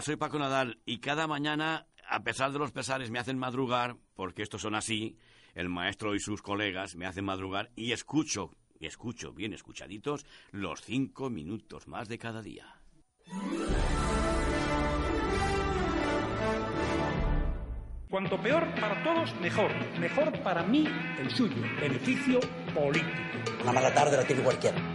Hola, soy Paco Nadal y cada mañana, a pesar de los pesares, me hacen madrugar, porque estos son así, el maestro y sus colegas me hacen madrugar y escucho, y escucho bien escuchaditos, los cinco minutos más de cada día. Cuanto peor para todos, mejor. Mejor para mí, el suyo. Beneficio político. Una mala tarde la tiene cualquiera.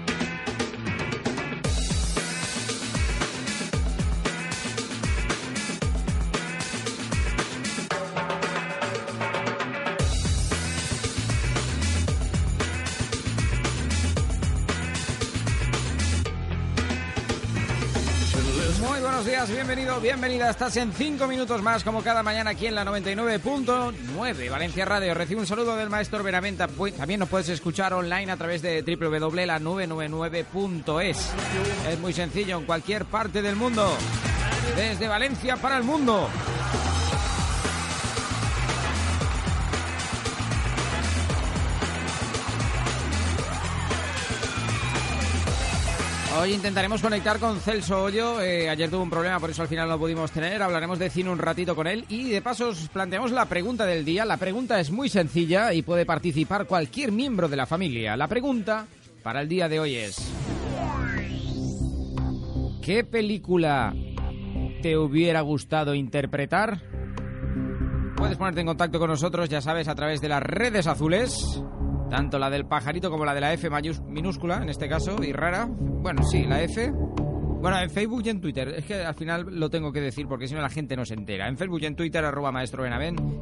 Bienvenido, bienvenida. Estás en 5 minutos más, como cada mañana aquí en la 99.9 Valencia Radio. Recibe un saludo del maestro Benaventa. Pu- También nos puedes escuchar online a través de www.la999.es. Es muy sencillo, en cualquier parte del mundo. Desde Valencia para el mundo. Hoy intentaremos conectar con Celso Hoyo. Eh, ayer tuvo un problema, por eso al final no pudimos tener. Hablaremos de cine un ratito con él. Y de paso os planteamos la pregunta del día. La pregunta es muy sencilla y puede participar cualquier miembro de la familia. La pregunta para el día de hoy es... ¿Qué película te hubiera gustado interpretar? Puedes ponerte en contacto con nosotros, ya sabes, a través de las redes azules. Tanto la del pajarito como la de la F minúscula, en este caso, y rara. Bueno, sí, la F. Bueno, en Facebook y en Twitter. Es que al final lo tengo que decir porque si no la gente no se entera. En Facebook y en Twitter, arroba maestro.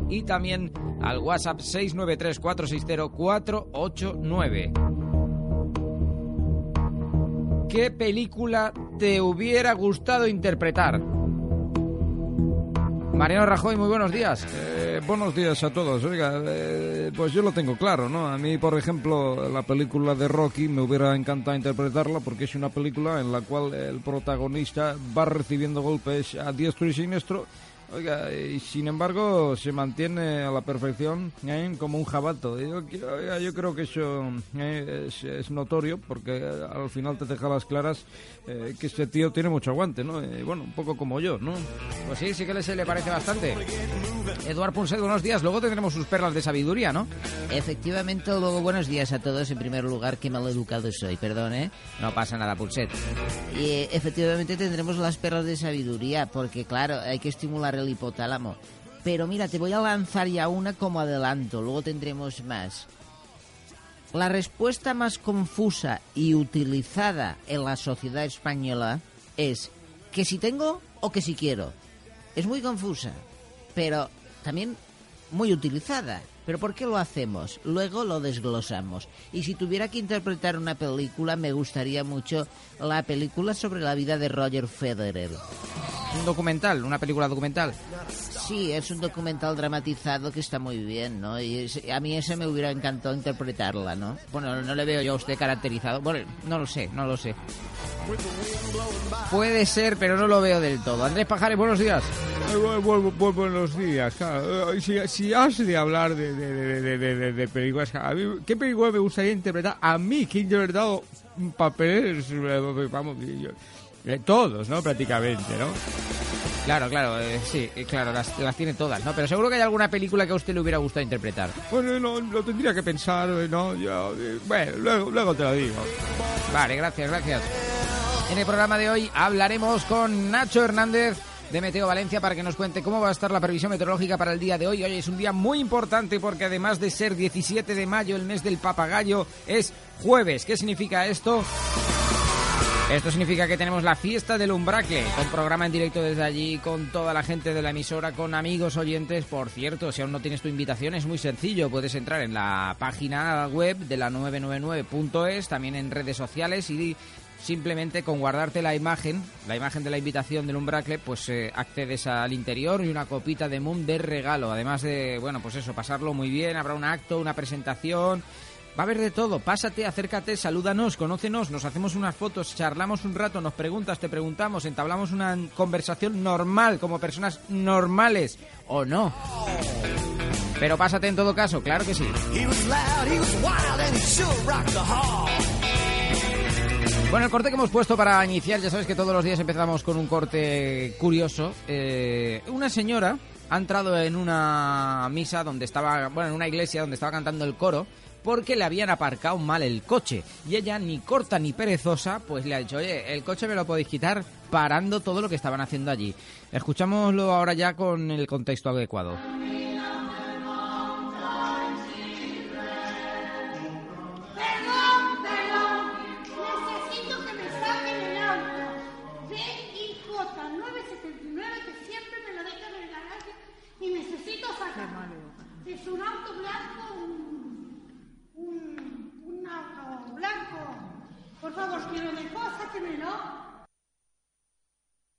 Y también al WhatsApp 693-460-489. ¿Qué película te hubiera gustado interpretar? Mariano Rajoy, muy buenos días. Eh, buenos días a todos. Oiga, eh, pues yo lo tengo claro, ¿no? A mí, por ejemplo, la película de Rocky me hubiera encantado interpretarla porque es una película en la cual el protagonista va recibiendo golpes a diestro y siniestro. Oiga, y sin embargo se mantiene a la perfección ¿eh? como un jabato. Yo, oiga, yo creo que eso es, es notorio porque al final te deja las claras eh, que este tío tiene mucho aguante, ¿no? Y bueno, un poco como yo, ¿no? Pues sí, sí que le, se le parece bastante. Eduard Punset, buenos días. Luego tendremos sus perlas de sabiduría, ¿no? Efectivamente, luego buenos días a todos. En primer lugar, qué mal educado soy, perdón, ¿eh? No pasa nada, Punset. Y eh, efectivamente tendremos las perlas de sabiduría, porque claro, hay que estimular el hipotálamo. Pero mira, te voy a lanzar ya una como adelanto, luego tendremos más. La respuesta más confusa y utilizada en la sociedad española es que si tengo o que si quiero. Es muy confusa, pero también muy utilizada. Pero ¿por qué lo hacemos? Luego lo desglosamos. Y si tuviera que interpretar una película, me gustaría mucho la película sobre la vida de Roger Federer. Un documental, una película documental. Sí, es un documental dramatizado que está muy bien, ¿no? Y es- a mí ese me hubiera encantado interpretarla, ¿no? Bueno, no le veo yo a usted caracterizado. Bueno, no lo sé, no lo sé. Puede ser, pero no lo veo del todo. Andrés Pajares, buenos días. Eh, bu- bu- bu- buenos días. claro. Eh, Si, si has de hablar de, de, de, películas, a mí, ¿qué película me gustaría interpretar? A mí, que he interpretado papeles, eh, vamos, yo- de todos, ¿no? Prácticamente, ¿no? Claro, claro, eh, sí, eh, claro, las, las tiene todas, ¿no? Pero seguro que hay alguna película que a usted le hubiera gustado interpretar. Bueno, no, lo tendría que pensar, eh, ¿no? Yo, eh, bueno, luego, luego te lo digo. Vale, gracias, gracias. En el programa de hoy hablaremos con Nacho Hernández de Meteo Valencia para que nos cuente cómo va a estar la previsión meteorológica para el día de hoy. Hoy es un día muy importante porque además de ser 17 de mayo, el mes del papagayo, es jueves. ¿Qué significa esto? Esto significa que tenemos la fiesta del Umbracle, con programa en directo desde allí, con toda la gente de la emisora, con amigos oyentes. Por cierto, si aún no tienes tu invitación, es muy sencillo. Puedes entrar en la página web de la 999.es, también en redes sociales y simplemente con guardarte la imagen, la imagen de la invitación del Umbracle, pues eh, accedes al interior y una copita de Moon de regalo. Además de, bueno, pues eso, pasarlo muy bien, habrá un acto, una presentación Va a haber de todo. Pásate, acércate, salúdanos, conócenos, nos hacemos unas fotos, charlamos un rato, nos preguntas, te preguntamos, entablamos una conversación normal, como personas normales, o no. Pero pásate en todo caso, claro que sí. Bueno, el corte que hemos puesto para iniciar, ya sabes que todos los días empezamos con un corte curioso. Eh, una señora ha entrado en una misa donde estaba, bueno, en una iglesia donde estaba cantando el coro porque le habían aparcado mal el coche. Y ella, ni corta ni perezosa, pues le ha dicho, oye, el coche me lo podéis quitar parando todo lo que estaban haciendo allí. Escuchámoslo ahora ya con el contexto adecuado. Es un auto blanco, un, un, un auto blanco. Por favor, quiero mejor, sáquenmelo.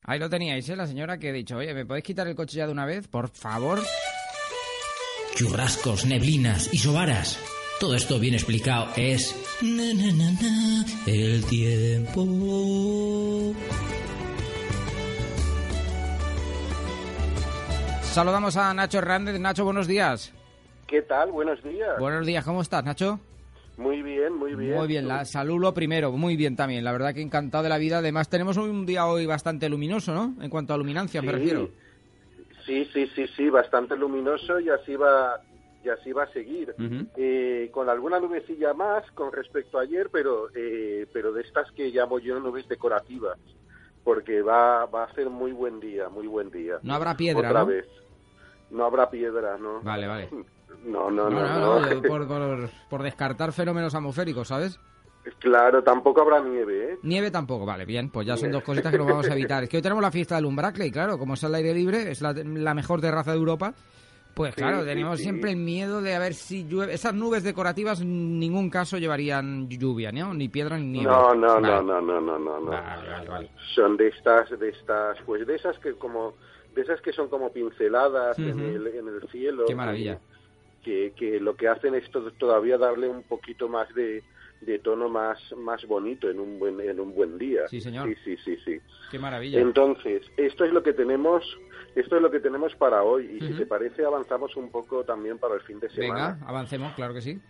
Ahí lo teníais, ¿eh? La señora que ha dicho, oye, ¿me podéis quitar el coche ya de una vez? Por favor. Churrascos, neblinas y sobaras. Todo esto bien explicado es na, na, na, na, el tiempo. Saludamos a Nacho Hernández. Nacho, buenos días. ¿Qué tal? Buenos días. Buenos días, ¿cómo estás, Nacho? Muy bien, muy bien. Muy bien, la salud lo primero, muy bien también. La verdad que encantado de la vida. Además, tenemos un día hoy bastante luminoso, ¿no? En cuanto a luminancia, me Sí. refiero. Sí, sí, sí, sí, bastante luminoso y así va, y así va a seguir. Eh, con alguna nubecilla más con respecto a ayer, pero, eh, pero de estas que llamo yo nubes decorativas, porque va, va a ser muy buen día, muy buen día. No habrá piedra, Otra ¿no? vez. No habrá piedra, ¿no? Vale, vale. No, no, No, no. no, no. no, por, por- por descartar fenómenos atmosféricos, ¿sabes? Claro, tampoco habrá nieve, ¿eh? Nieve tampoco, vale, bien, pues ya son dos cositas que nos vamos a evitar. Es que hoy tenemos la fiesta del Umbracle y claro, como es al aire libre, es la, la mejor terraza de Europa, pues Sí, claro, sí, tenemos sí. siempre el miedo de a ver si llueve. Esas nubes decorativas en ningún caso llevarían lluvia, ¿no? Ni piedra ni nieve. No, no, Vale. no, no, no, no, no, no. Vale, vale, vale. Son de estas, de estas, pues de esas que como, de esas que son como pinceladas en, el, en el cielo. Qué maravilla. Que, que lo que hacen es to- todavía darle un poquito más de, de tono más, más bonito en un buen, en un buen día. Sí, señor. Sí, sí, sí, sí. Qué maravilla. Entonces, esto es lo que tenemos, esto es lo que tenemos para hoy. Y si te parece, avanzamos un poco también para el fin de semana. Venga, avancemos, claro que sí.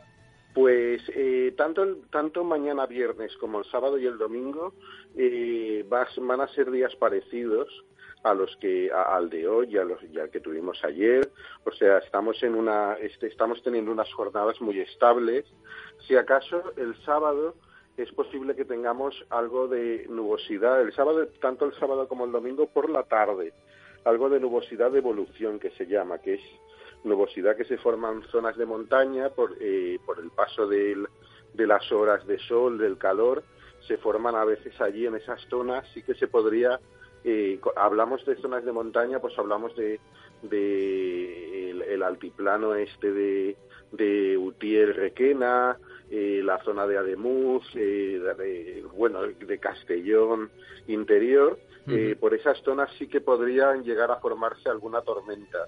Pues eh, tanto el- tanto mañana viernes como el sábado y el domingo eh, vas- van a ser días parecidos a los que a- al de hoy a los y al que tuvimos ayer. O sea, estamos en una este, estamos teniendo unas jornadas muy estables. Si acaso el sábado es posible que tengamos algo de nubosidad. El sábado tanto el sábado como el domingo por la tarde algo de nubosidad de evolución que se llama, que es nubosidad que se forma en zonas de montaña por, eh, por el paso del- de las horas de sol, del calor, se forman a veces allí en esas zonas, sí que se podría, eh, hablamos de zonas de montaña, pues hablamos de, de el, altiplano este de, de Utiel Requena, eh, la zona de Ademuz, eh, bueno, de Castellón interior, eh, por esas zonas sí que podrían llegar a formarse alguna tormenta,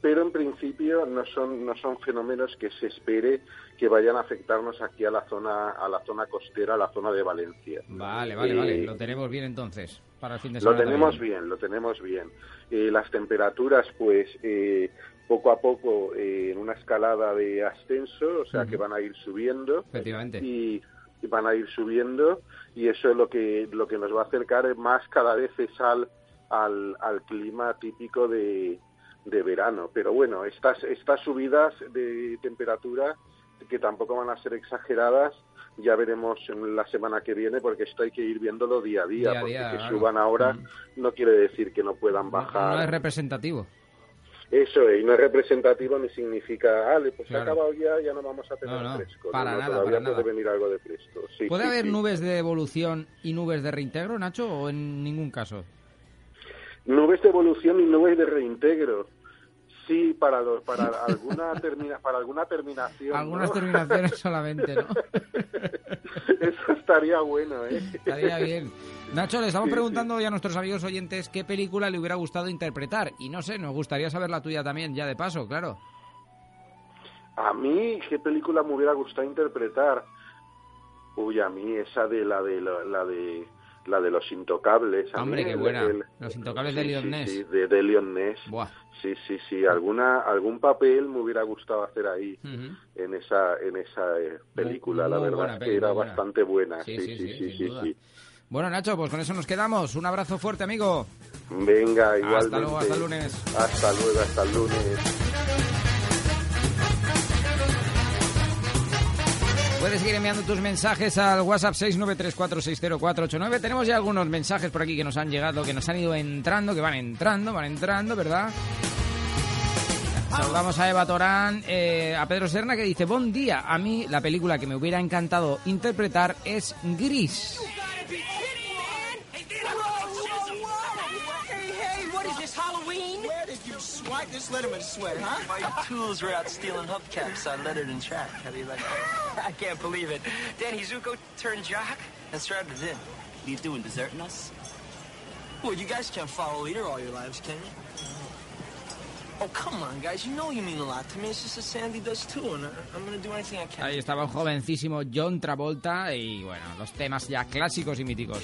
pero en principio no son no son fenómenos que se espere que vayan a afectarnos aquí a la zona a la zona costera, a la zona de Valencia. Vale, vale, Eh, vale. Lo tenemos bien entonces para el fin de Lo semana. tenemos también. bien, lo tenemos bien. Eh, las temperaturas, pues, eh, poco a poco eh, en una escalada de ascenso, o sea que van a ir subiendo Efectivamente. y, y van a ir subiendo y eso es lo que lo que nos va a acercar más cada vez es al al, al clima típico de, de verano. Pero bueno, estas estas subidas de temperatura que tampoco van a ser exageradas, ya veremos en la semana que viene, porque esto hay que ir viéndolo día a día, porque día, que claro. suban ahora Mm. no quiere decir que no puedan No, bajar. no es representativo. Eso es, y no es representativo ni significa, ale, pues se ha acabado ya, ya no vamos a tener No, no, fresco. para No, nada, todavía para puede nada. venir algo de fresco. Sí, ¿Puede sí, haber sí. nubes de evolución y nubes de reintegro, Nacho, o en ningún caso? Nubes de evolución y nubes de reintegro. Sí, para los, para alguna termina, para alguna terminación. Algunas ¿no? terminaciones solamente, ¿no? Eso estaría bueno, ¿eh? Estaría bien. Nacho, le estamos Sí, preguntando hoy a nuestros amigos oyentes qué película le hubiera gustado interpretar. Y no sé, nos gustaría saber la tuya también, ya de paso, claro. A mí, ¿qué película me hubiera gustado interpretar? Uy, a mí esa de la de la, la de la de los intocables. Hombre, qué buena. el- Los intocables de Leon sí, Ness. sí, de, de Leon Ness. Buah. Sí, sí, sí. Alguna, algún papel me hubiera gustado hacer ahí en esa, en esa eh, película. la muy verdad buena es que era buena. bastante buena. Sí, Sí, sí, sí. Bueno, Nacho, pues con eso nos quedamos. Un abrazo fuerte, amigo. Venga, igualmente. Hasta luego, hasta el lunes. Hasta luego, hasta el lunes. Puedes seguir enviando tus mensajes al WhatsApp 693460489. Tenemos ya algunos mensajes por aquí que nos han llegado, que nos han ido entrando, que van entrando, van entrando, ¿verdad? Saludamos a Eva Torán, eh, a Pedro Serna que dice, buen día, a mí la película que me hubiera encantado interpretar es Gris. Did you this Letterman sweat, huh? My tools were out stealing hubcaps on Letterman track. How do you like that? I can't believe it. Danny Zuko turned jock? That's right, it did. What are you doing, deserting us? Well, you guys can't follow leader all your lives, can you? Oh, come on, guys. You know you mean a lot to me. It's just that Sandy does too, and I- I'm gonna do anything I can. Ahí estaba un jovencísimo John Travolta y bueno, los temas ya clásicos y míticos.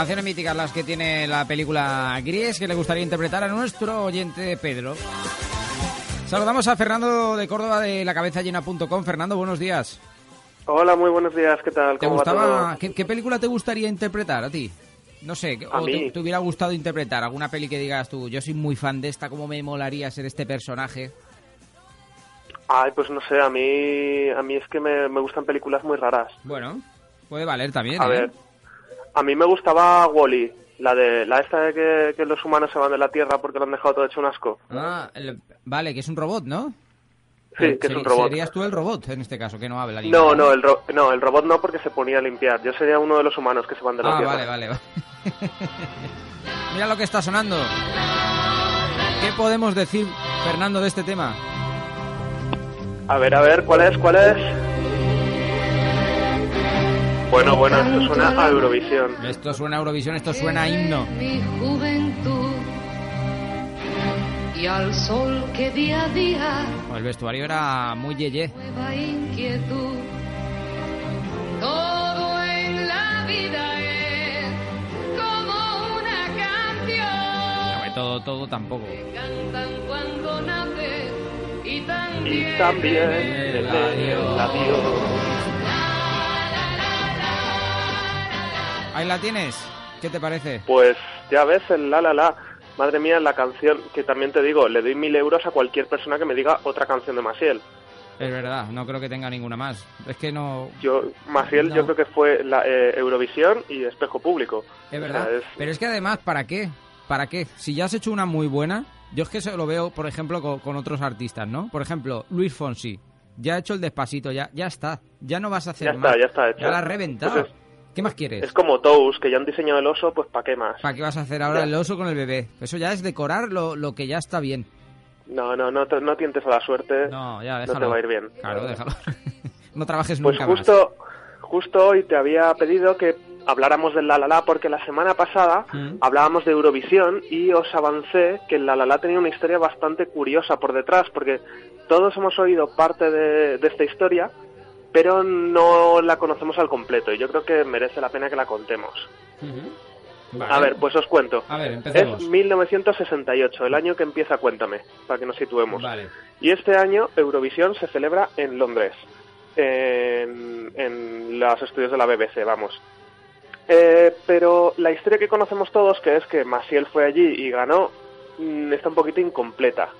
Canciones míticas las que tiene la película Gris que le gustaría interpretar a nuestro oyente Pedro. Saludamos a Fernando de Córdoba de lacabezallena.com. Fernando, buenos días. Hola, muy buenos días, ¿qué tal? ¿Te ¿Cómo va gustaba, todo? ¿qué, qué película te gustaría interpretar a ti? No sé, o te, te hubiera gustado interpretar alguna peli que digas tú, yo soy muy fan de esta, ¿cómo me molaría ser este personaje? Ay, pues no sé, a mí, a mí es que me, me gustan películas muy raras. Bueno, puede valer también, A ¿eh? ver, a mí me gustaba Wally, la de la esta de que, que los humanos se van de la Tierra porque lo han dejado todo hecho un asco. Ah, el- vale, que es un robot, ¿no? Sí, que es un robot. Serías tú el robot en este caso, que no habla No, no, el ro- no, el robot no porque se ponía a limpiar. Yo sería uno de los humanos que se van de la Ah, Tierra. vale, vale, vale. Mira lo que está sonando. ¿Qué podemos decir, Fernando, de este tema? A ver, a ver, ¿cuál es? ¿Cuál es? Bueno, bueno, esto suena a Eurovisión. Esto suena a Eurovisión, esto suena a himno. mi juventud y al sol que día a día El vestuario era muy yeye. inquietud. Todo en la vida es como una canción. Todo, todo tampoco. Cantan cuando nace y también, Y también el adiós. Ahí la tienes. ¿Qué te parece? Pues ya ves el la la la. Madre mía, la canción, que también te digo, le doy mil euros a cualquier persona que me diga otra canción de Maciel. Es verdad, no creo que tenga ninguna más. Es que no... Yo, Maciel, No. yo creo que fue la, eh, Eurovisión y Espejo Público. Es verdad. O sea, es- Pero es que además, ¿para qué? ¿Para qué? Si ya has hecho una muy buena, yo es que eso lo veo, por ejemplo, con, con otros artistas, ¿no? Por ejemplo, Luis Fonsi. Ya ha hecho el despacito, ya, ya está. Ya no vas a hacer Ya más. está, ya está hecho. Ya la has reventado. ¿Qué más quieres? Es como Tous, que ya han diseñado el oso, pues ¿para qué más? ¿Para qué vas a hacer ahora Ya. el oso con el bebé? Eso ya es decorar lo, lo que ya está bien. No, no, no, te- no tientes a la suerte. No, ya, No déjalo. te va a ir bien. Claro, déjalo. no trabajes Pues nunca justo, justo hoy te había pedido que habláramos del La La La porque la semana pasada Mm. hablábamos de Eurovisión y os avancé que el La La La tenía una historia bastante curiosa por detrás porque todos hemos oído parte de, de esta historia pero no la conocemos al completo y yo creo que merece la pena que la contemos. Vale. A ver, pues os cuento. A ver, empecemos. Es 1968, el año que empieza Cuéntame, para que nos situemos. Vale. Y este año Eurovisión se celebra en Londres, en, en los estudios de la BBC, vamos. Eh, pero la historia que conocemos todos, que es que Maciel fue allí y ganó, mm, está un poquito incompleta.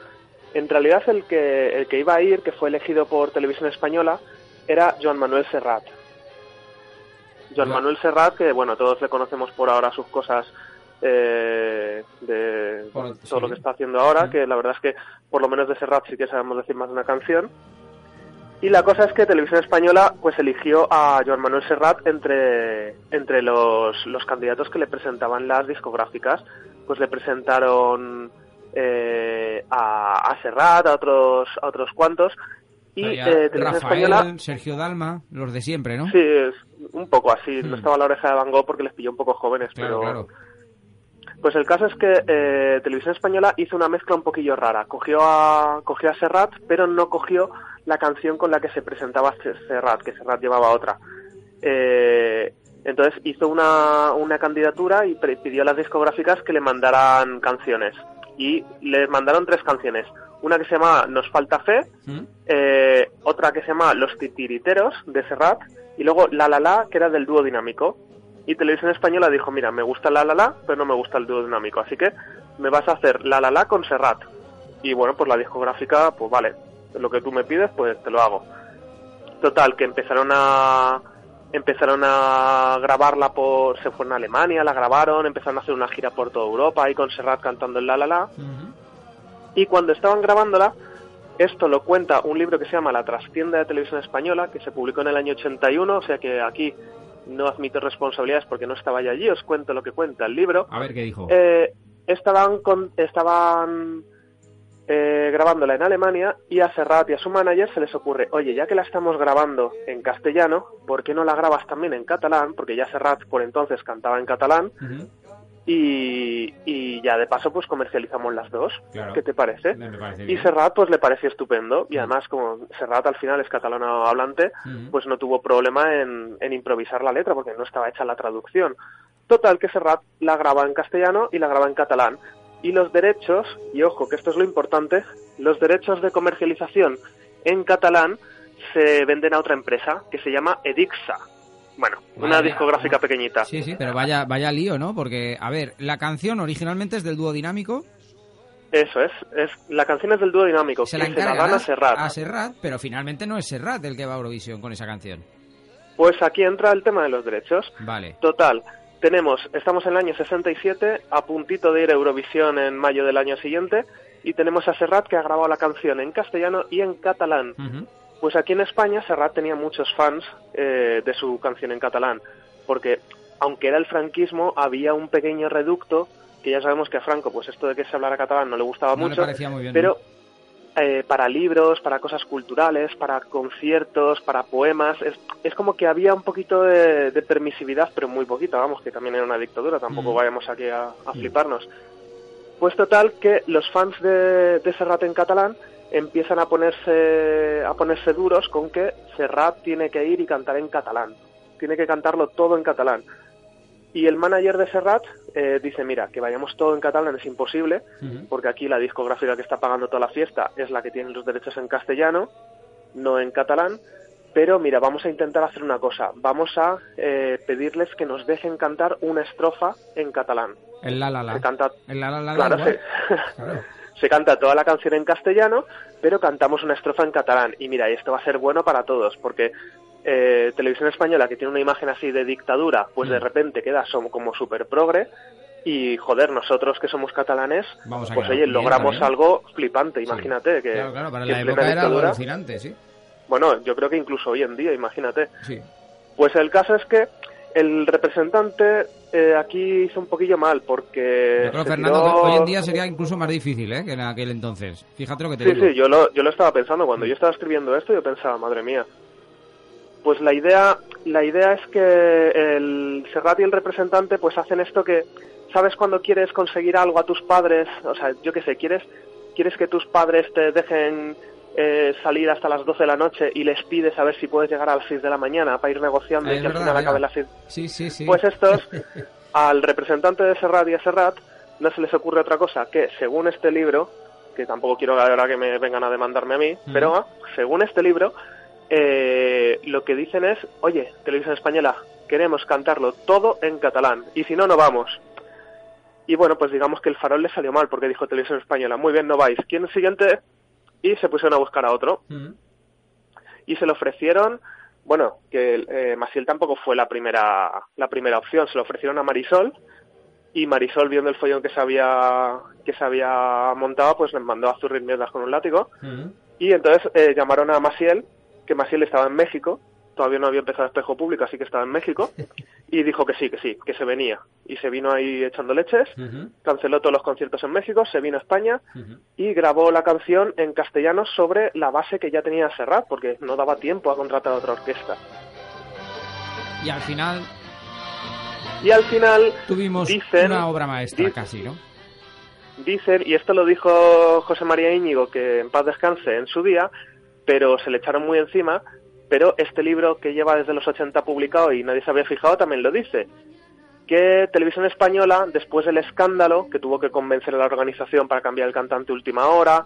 En realidad el que, el que iba a ir, que fue elegido por Televisión Española, era Joan Manuel Serrat. Joan. Manuel Serrat, que bueno, todos le conocemos por ahora sus cosas eh, de todo sí. lo que está haciendo ahora, que la verdad es que por lo menos de Serrat sí que sabemos decir más de una canción. Y la cosa es que Televisión Española pues eligió a Joan Manuel Serrat entre, entre los, los candidatos que le presentaban las discográficas. Pues le presentaron eh, a, a Serrat, a otros, a otros cuantos. Y eh, Televisión Rafael, Española Sergio Dalma, los de siempre, ¿no? Sí, es un poco así. Hmm. No estaba a la oreja de Van Gogh porque les pilló un poco jóvenes, Claro, pero... claro. Pues el caso es que eh, Televisión Española hizo una mezcla un poquillo rara. Cogió a, cogió a Serrat, pero no cogió la canción con la que se presentaba Se- Serrat, que Serrat llevaba otra. Eh, entonces hizo una, una candidatura y pidió a las discográficas que le mandaran canciones. Y le mandaron tres canciones. Una que se llama Nos falta fe, ¿Mm? eh, otra que se llama Los titiriteros de Serrat y luego La La La que era del dúo dinámico. Y Televisión Española dijo, mira, me gusta La La La, pero no me gusta el dúo dinámico, así que me vas a hacer La La La con Serrat. Y bueno, pues la discográfica, pues vale, lo que tú me pides, pues te lo hago. Total, que empezaron a empezaron a grabarla por se fueron a Alemania, la grabaron, empezaron a hacer una gira por toda Europa y con Serrat cantando el La La La. Y cuando estaban grabándola, esto lo cuenta un libro que se llama La trastienda de televisión española, que se publicó en el año 81, o sea que aquí no admito responsabilidades porque no estaba allí, os cuento lo que cuenta el libro. A ver qué dijo. Eh, estaban con- estaban eh, grabándola en Alemania y a Serrat y a su manager se les ocurre, oye, ya que la estamos grabando en castellano, ¿por qué no la grabas también en catalán? Porque ya Serrat por entonces cantaba en catalán y, y ya de paso pues comercializamos las dos. Claro. ¿Qué te parece? Y. Serrat pues le pareció estupendo y además como Serrat al final es catalano hablante, pues no tuvo problema en, en improvisar la letra porque no estaba hecha la traducción. Total que Serrat la graba en castellano y la graba en catalán. Y los derechos, y ojo que esto es lo importante, los derechos de comercialización en catalán se venden a otra empresa que se llama Edixa. Bueno, una discográfica pequeñita. Sí, sí, pero vaya, vaya lío, ¿no? Porque, a ver, la canción originalmente es del dúo dinámico, Eso es, es la canción es del dúo dinámico, se que la se la dan a Serrat. a Serrat, pero finalmente no es Serrat el que va a Eurovisión con esa canción. Pues aquí entra el tema de los derechos. Vale. Total, tenemos, estamos en el año 67, a puntito de ir a Eurovisión en mayo del año siguiente, y tenemos a Serrat que ha grabado la canción en castellano y en catalán. Pues aquí en España Serrat tenía muchos fans eh, de su canción en catalán, porque aunque era el franquismo, había un pequeño reducto, que ya sabemos que a Franco, pues esto de que se hablara catalán no le gustaba No mucho, parecía muy bien, pero eh, para libros, para cosas culturales, para conciertos, para poemas, es, es como que había un poquito de, de permisividad, pero muy poquita, vamos, que también era una dictadura, tampoco Mm. vayamos aquí a, a fliparnos. Pues total que los fans de, de Serrat en catalán empiezan a ponerse a ponerse duros con que Serrat tiene que ir y cantar en catalán, tiene que cantarlo todo en catalán. Y el manager de Serrat eh, dice, mira, que vayamos todo en catalán es imposible, porque aquí la discográfica que está pagando toda la fiesta es la que tiene los derechos en castellano, no en catalán, pero mira, vamos a intentar hacer una cosa, vamos a eh, pedirles que nos dejen cantar una estrofa en catalán. El la la la. Se canta, El la la la. claro, la, se, se canta toda la canción en castellano, pero cantamos una estrofa en catalán. Y mira, y esto va a ser bueno para todos, porque eh, Televisión Española, que tiene una imagen así de dictadura, pues de Mm. repente queda como súper progre. Y joder, nosotros que somos catalanes, Vamos a pues oye, logramos algo flipante, imagínate. Que, Claro, claro, para que la época era alucinante, sí. Bueno, yo creo que incluso hoy en día, imagínate. Sí. Pues el caso es que el representante eh, aquí hizo un poquillo mal, porque... Yo creo, Fernando, tiró- que hoy en día sería incluso más difícil, ¿eh? Que en aquel entonces. Fíjate lo que te Sí, digo. sí, yo lo, yo lo estaba pensando. Cuando yo estaba escribiendo esto, yo pensaba, madre mía. Pues la idea, la idea es que el Serrat y el representante pues hacen esto que, ¿sabes cuando quieres conseguir algo a tus padres? O sea, yo qué sé, quieres, quieres que tus padres te dejen eh, salir hasta las 12 de la noche y les pides a ver si puedes llegar a las 6 de la mañana para ir negociando Ah, y que al final acabe las 6. Sí, sí, sí. Pues estos, al representante de Serrat y a Serrat, no se les ocurre otra cosa que, según este libro, que tampoco quiero ahora que me vengan a demandarme a mí, Mm. pero ah, según este libro, eh, lo que dicen es, oye, televisión española, queremos cantarlo todo en catalán, y si no, no vamos. Y bueno, pues digamos que el farol le salió mal, porque dijo televisión española, muy bien, no vais. ¿Quién es el siguiente? Y se pusieron a buscar a otro. Y se lo ofrecieron, bueno, que eh, Masiel tampoco fue la primera, la primera opción, se lo ofrecieron a Marisol y Marisol viendo el follón que se había, que se había montado, pues les mandó a zurrir mierdas con un látigo. Y entonces eh, llamaron a Masiel, que Masiel estaba en México, todavía no había empezado espejo público, así que estaba en México, y dijo que sí, que sí, que se venía. Y se vino ahí echando leches, canceló todos los conciertos en México, se vino a España y grabó la canción en castellano sobre la base que ya tenía Serrat, porque no daba tiempo a contratar a otra orquesta. Y al final Y al final tuvimos dicen, una obra maestra di- casi, ¿no? dicen, y esto lo dijo José María Íñigo, que en paz descanse en su día, pero se le echaron muy encima, pero este libro que lleva desde los 80 publicado y nadie se había fijado también lo dice, que Televisión Española, después del escándalo, que tuvo que convencer a la organización para cambiar el cantante última hora,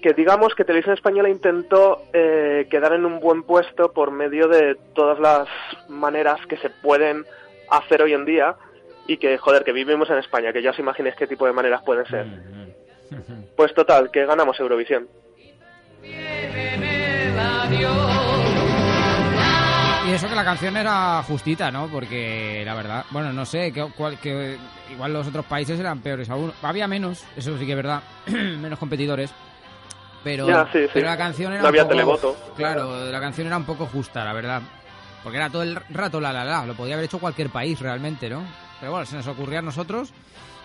que digamos que Televisión Española intentó eh, quedar en un buen puesto por medio de todas las maneras que se pueden hacer hoy en día y que, joder, que vivimos en España, que ya os imaginéis qué tipo de maneras pueden ser. Pues total, que ganamos Eurovisión. Y eso que la canción era justita, ¿no? Porque la verdad, bueno, no sé, que, cuál- que igual los otros países eran peores aún. Había menos, eso sí que es verdad, menos competidores. Pero, Ya, sí, sí. pero la canción era No había un poco, televoto. Claro, la canción era un poco justa, la verdad. Porque era todo el rato la la la, lo podía haber hecho cualquier país realmente, ¿no? Pero bueno, se nos ocurría a nosotros.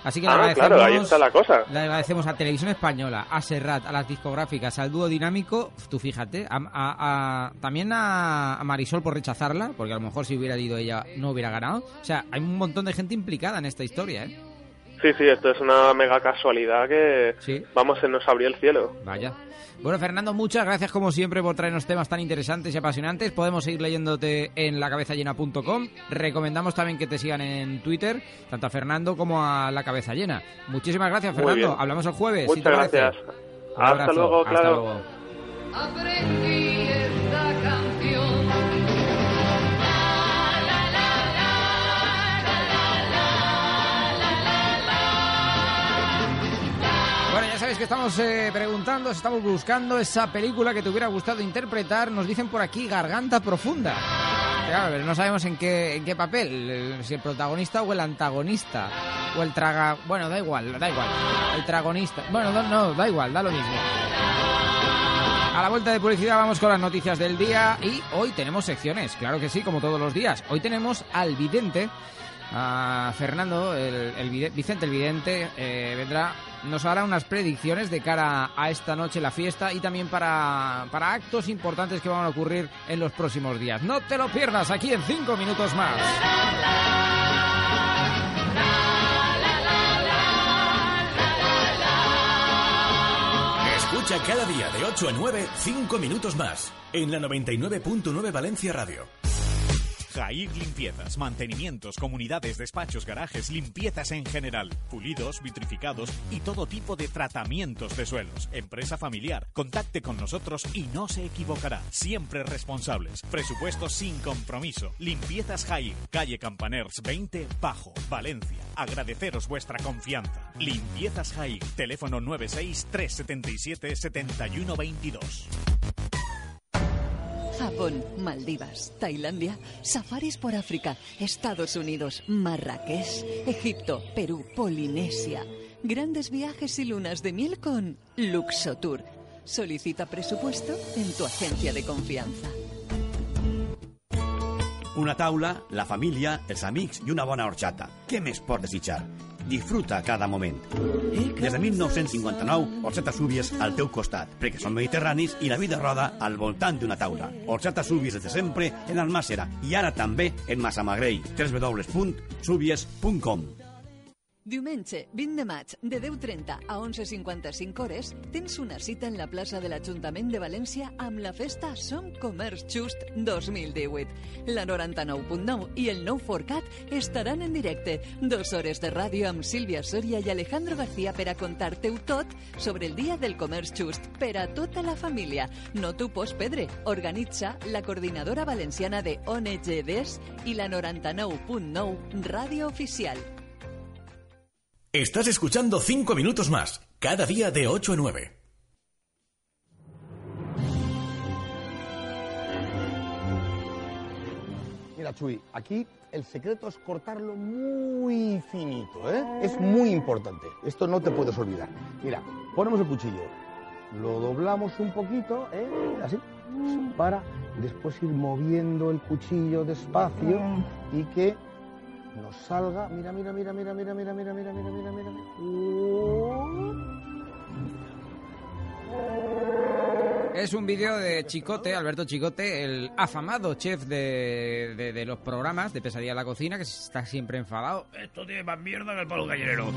Así que le Ah, agradecemos, claro, ahí está la cosa. le agradecemos a Televisión Española, a Serrat, a las discográficas, al dúo dinámico, tú fíjate, a, a- a- también a, a Marisol por rechazarla, porque a lo mejor si hubiera ido ella no hubiera ganado. O sea, hay un montón de gente implicada en esta historia, ¿eh? Sí, sí, esto es una mega casualidad que, vamos, se nos abrió el cielo. Vaya. Bueno, Fernando, muchas gracias como siempre por traernos temas tan interesantes y apasionantes. Podemos seguir leyéndote en lacabezallena.com. Recomendamos también que te sigan en Twitter, tanto a Fernando como a La Cabeza Llena. Muchísimas gracias, Muy Fernando. bien. Hablamos el jueves. si Muchas te gracias. Hasta luego, Hasta luego. Sabéis que estamos eh, preguntando, estamos buscando esa película que te hubiera gustado interpretar. Nos dicen por aquí Garganta Profunda. Claro, pero no sabemos en qué, en qué papel, eh, si el protagonista o el antagonista. O el traga... Bueno, da igual, da igual. El tragonista. Bueno, no, no, da igual, da lo mismo. A la vuelta de publicidad vamos con las noticias del día y hoy tenemos secciones, claro que sí, como todos los días. Hoy tenemos al vidente, a Fernando, el, Vicente el vidente, eh, vendrá, nos hará unas predicciones de cara a esta noche la fiesta y también para, para actos importantes que van a ocurrir en los próximos días. No te lo pierdas aquí en cinco minutos más. Escucha cada día de 8 a 9, 5 minutos más. En la 99.9 Valencia Radio. Jair Limpiezas, mantenimientos, comunidades, despachos, garajes, limpiezas en general, pulidos, vitrificados y todo tipo de tratamientos de suelos. Empresa familiar. Contacte con nosotros y no se equivocará. Siempre responsables. Presupuestos sin compromiso. Limpiezas Jair, calle Campaners 20, Bajo, Valencia. Agradeceros vuestra confianza. Limpiezas Jair, teléfono 96 377 7122. Japón, Maldivas, Tailandia, safaris por África, Estados Unidos, Marrakech, Egipto, Perú, Polinesia. Grandes viajes y lunas de miel con Luxotour. Solicita presupuesto en tu agencia de confianza. Una taula, la família, els amics i una bona horxata. Què més pots desitjar? Disfruta cada moment. Des de 1959, Orxata Súbies al teu costat, perquè són mediterranis i la vida roda al voltant d'una taula. Orxata Súbies des de sempre en Almàssera i ara també en Massamagrell. www.súbies.com Diumenge 20 de maig de 10.30 a 11.55 hores tens una cita en la plaça de l'Ajuntament de València amb la festa Som Comerç Just 2018. La 99.9 i el nou Forcat estaran en directe. Dos hores de ràdio amb Sílvia Soria i Alejandro García per a contar-te-ho tot sobre el Dia del Comerç Just per a tota la família. No t'ho pots perdre. Organitza la Coordinadora Valenciana de ONGDs i la 99.9 Ràdio Oficial. Estás escuchando 5 minutos más, cada día de 8 a 9. Mira, Chuy, aquí el secreto es cortarlo muy finito, ¿eh? Es muy importante. Esto no te puedes olvidar. Mira, ponemos el cuchillo, lo doblamos un poquito, ¿eh? Así, para después ir moviendo el cuchillo despacio y que nos salga. Mira, mira, mira, mira, mira, mira, mira, mira, mira, mira, mira. Es un vídeo de Chicote, Alberto Chicote, el afamado chef de, de- de los programas de Pesadilla en la Cocina, que está siempre enfadado. Esto tiene más mierda que el palo gallinero.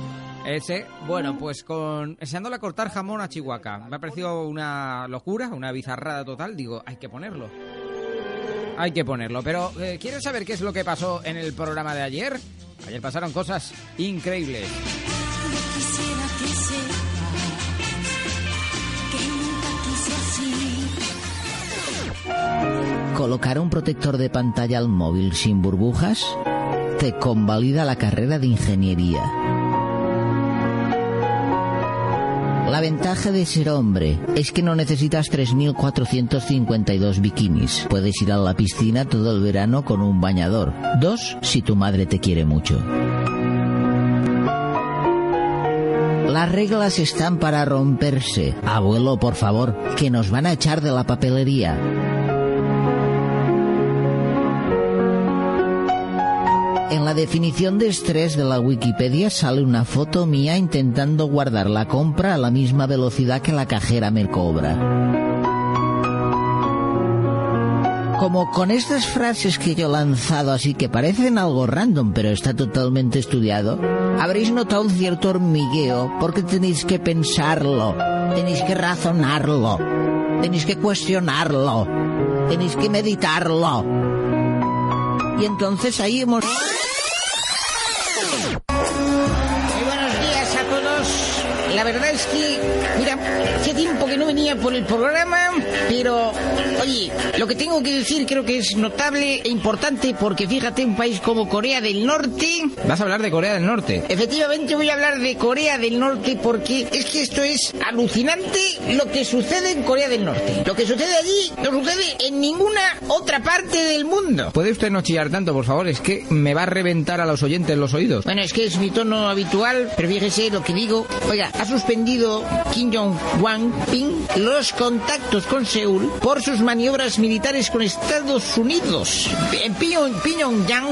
Ese, bueno, pues con enseñándole a cortar jamón a Chihuahua. Me ha parecido una locura, una bizarrada total. Digo, hay que ponerlo. Hay que ponerlo. Pero, eh, ¿quieres saber qué es lo que pasó en el programa de ayer? Ayer pasaron cosas increíbles. Colocar un protector de pantalla al móvil sin burbujas te convalida la carrera de ingeniería. La ventaja de ser hombre es que no necesitas 3.452 bikinis. Puedes ir a la piscina todo el verano con un bañador. Dos, si tu madre te quiere mucho. Las reglas están para romperse. Abuelo, por favor, que nos van a echar de la papelería. En la definición de estrés de la Wikipedia sale una foto mía intentando guardar la compra a la misma velocidad que la cajera me cobra. Como con estas frases que yo he lanzado así que parecen algo random pero está totalmente estudiado, habréis notado un cierto hormigueo porque tenéis que pensarlo, tenéis que razonarlo, tenéis que cuestionarlo, tenéis que meditarlo. Y entonces ahí hemos... Muy buenos días a todos. La verdad es que, mira, hace tiempo que no venía por el programa, pero, oye, lo que tengo que decir creo que es notable e importante porque fíjate, un país como Corea del Norte... ¿Vas a hablar de Corea del Norte? Efectivamente voy a hablar de Corea del Norte porque es que esto es alucinante lo que sucede en Corea del Norte. Lo que sucede allí no sucede en ninguna otra parte del mundo. ¿Puede usted no chillar tanto, por favor? Es que me va a reventar a los oyentes los oídos. Bueno, es que es mi tono habitual, pero fíjese lo que digo. Oiga, ha suspendido Kim Jong-un Ping los contactos con Seúl por sus maniobras militares con Estados Unidos. En Pyong- Pyongyang,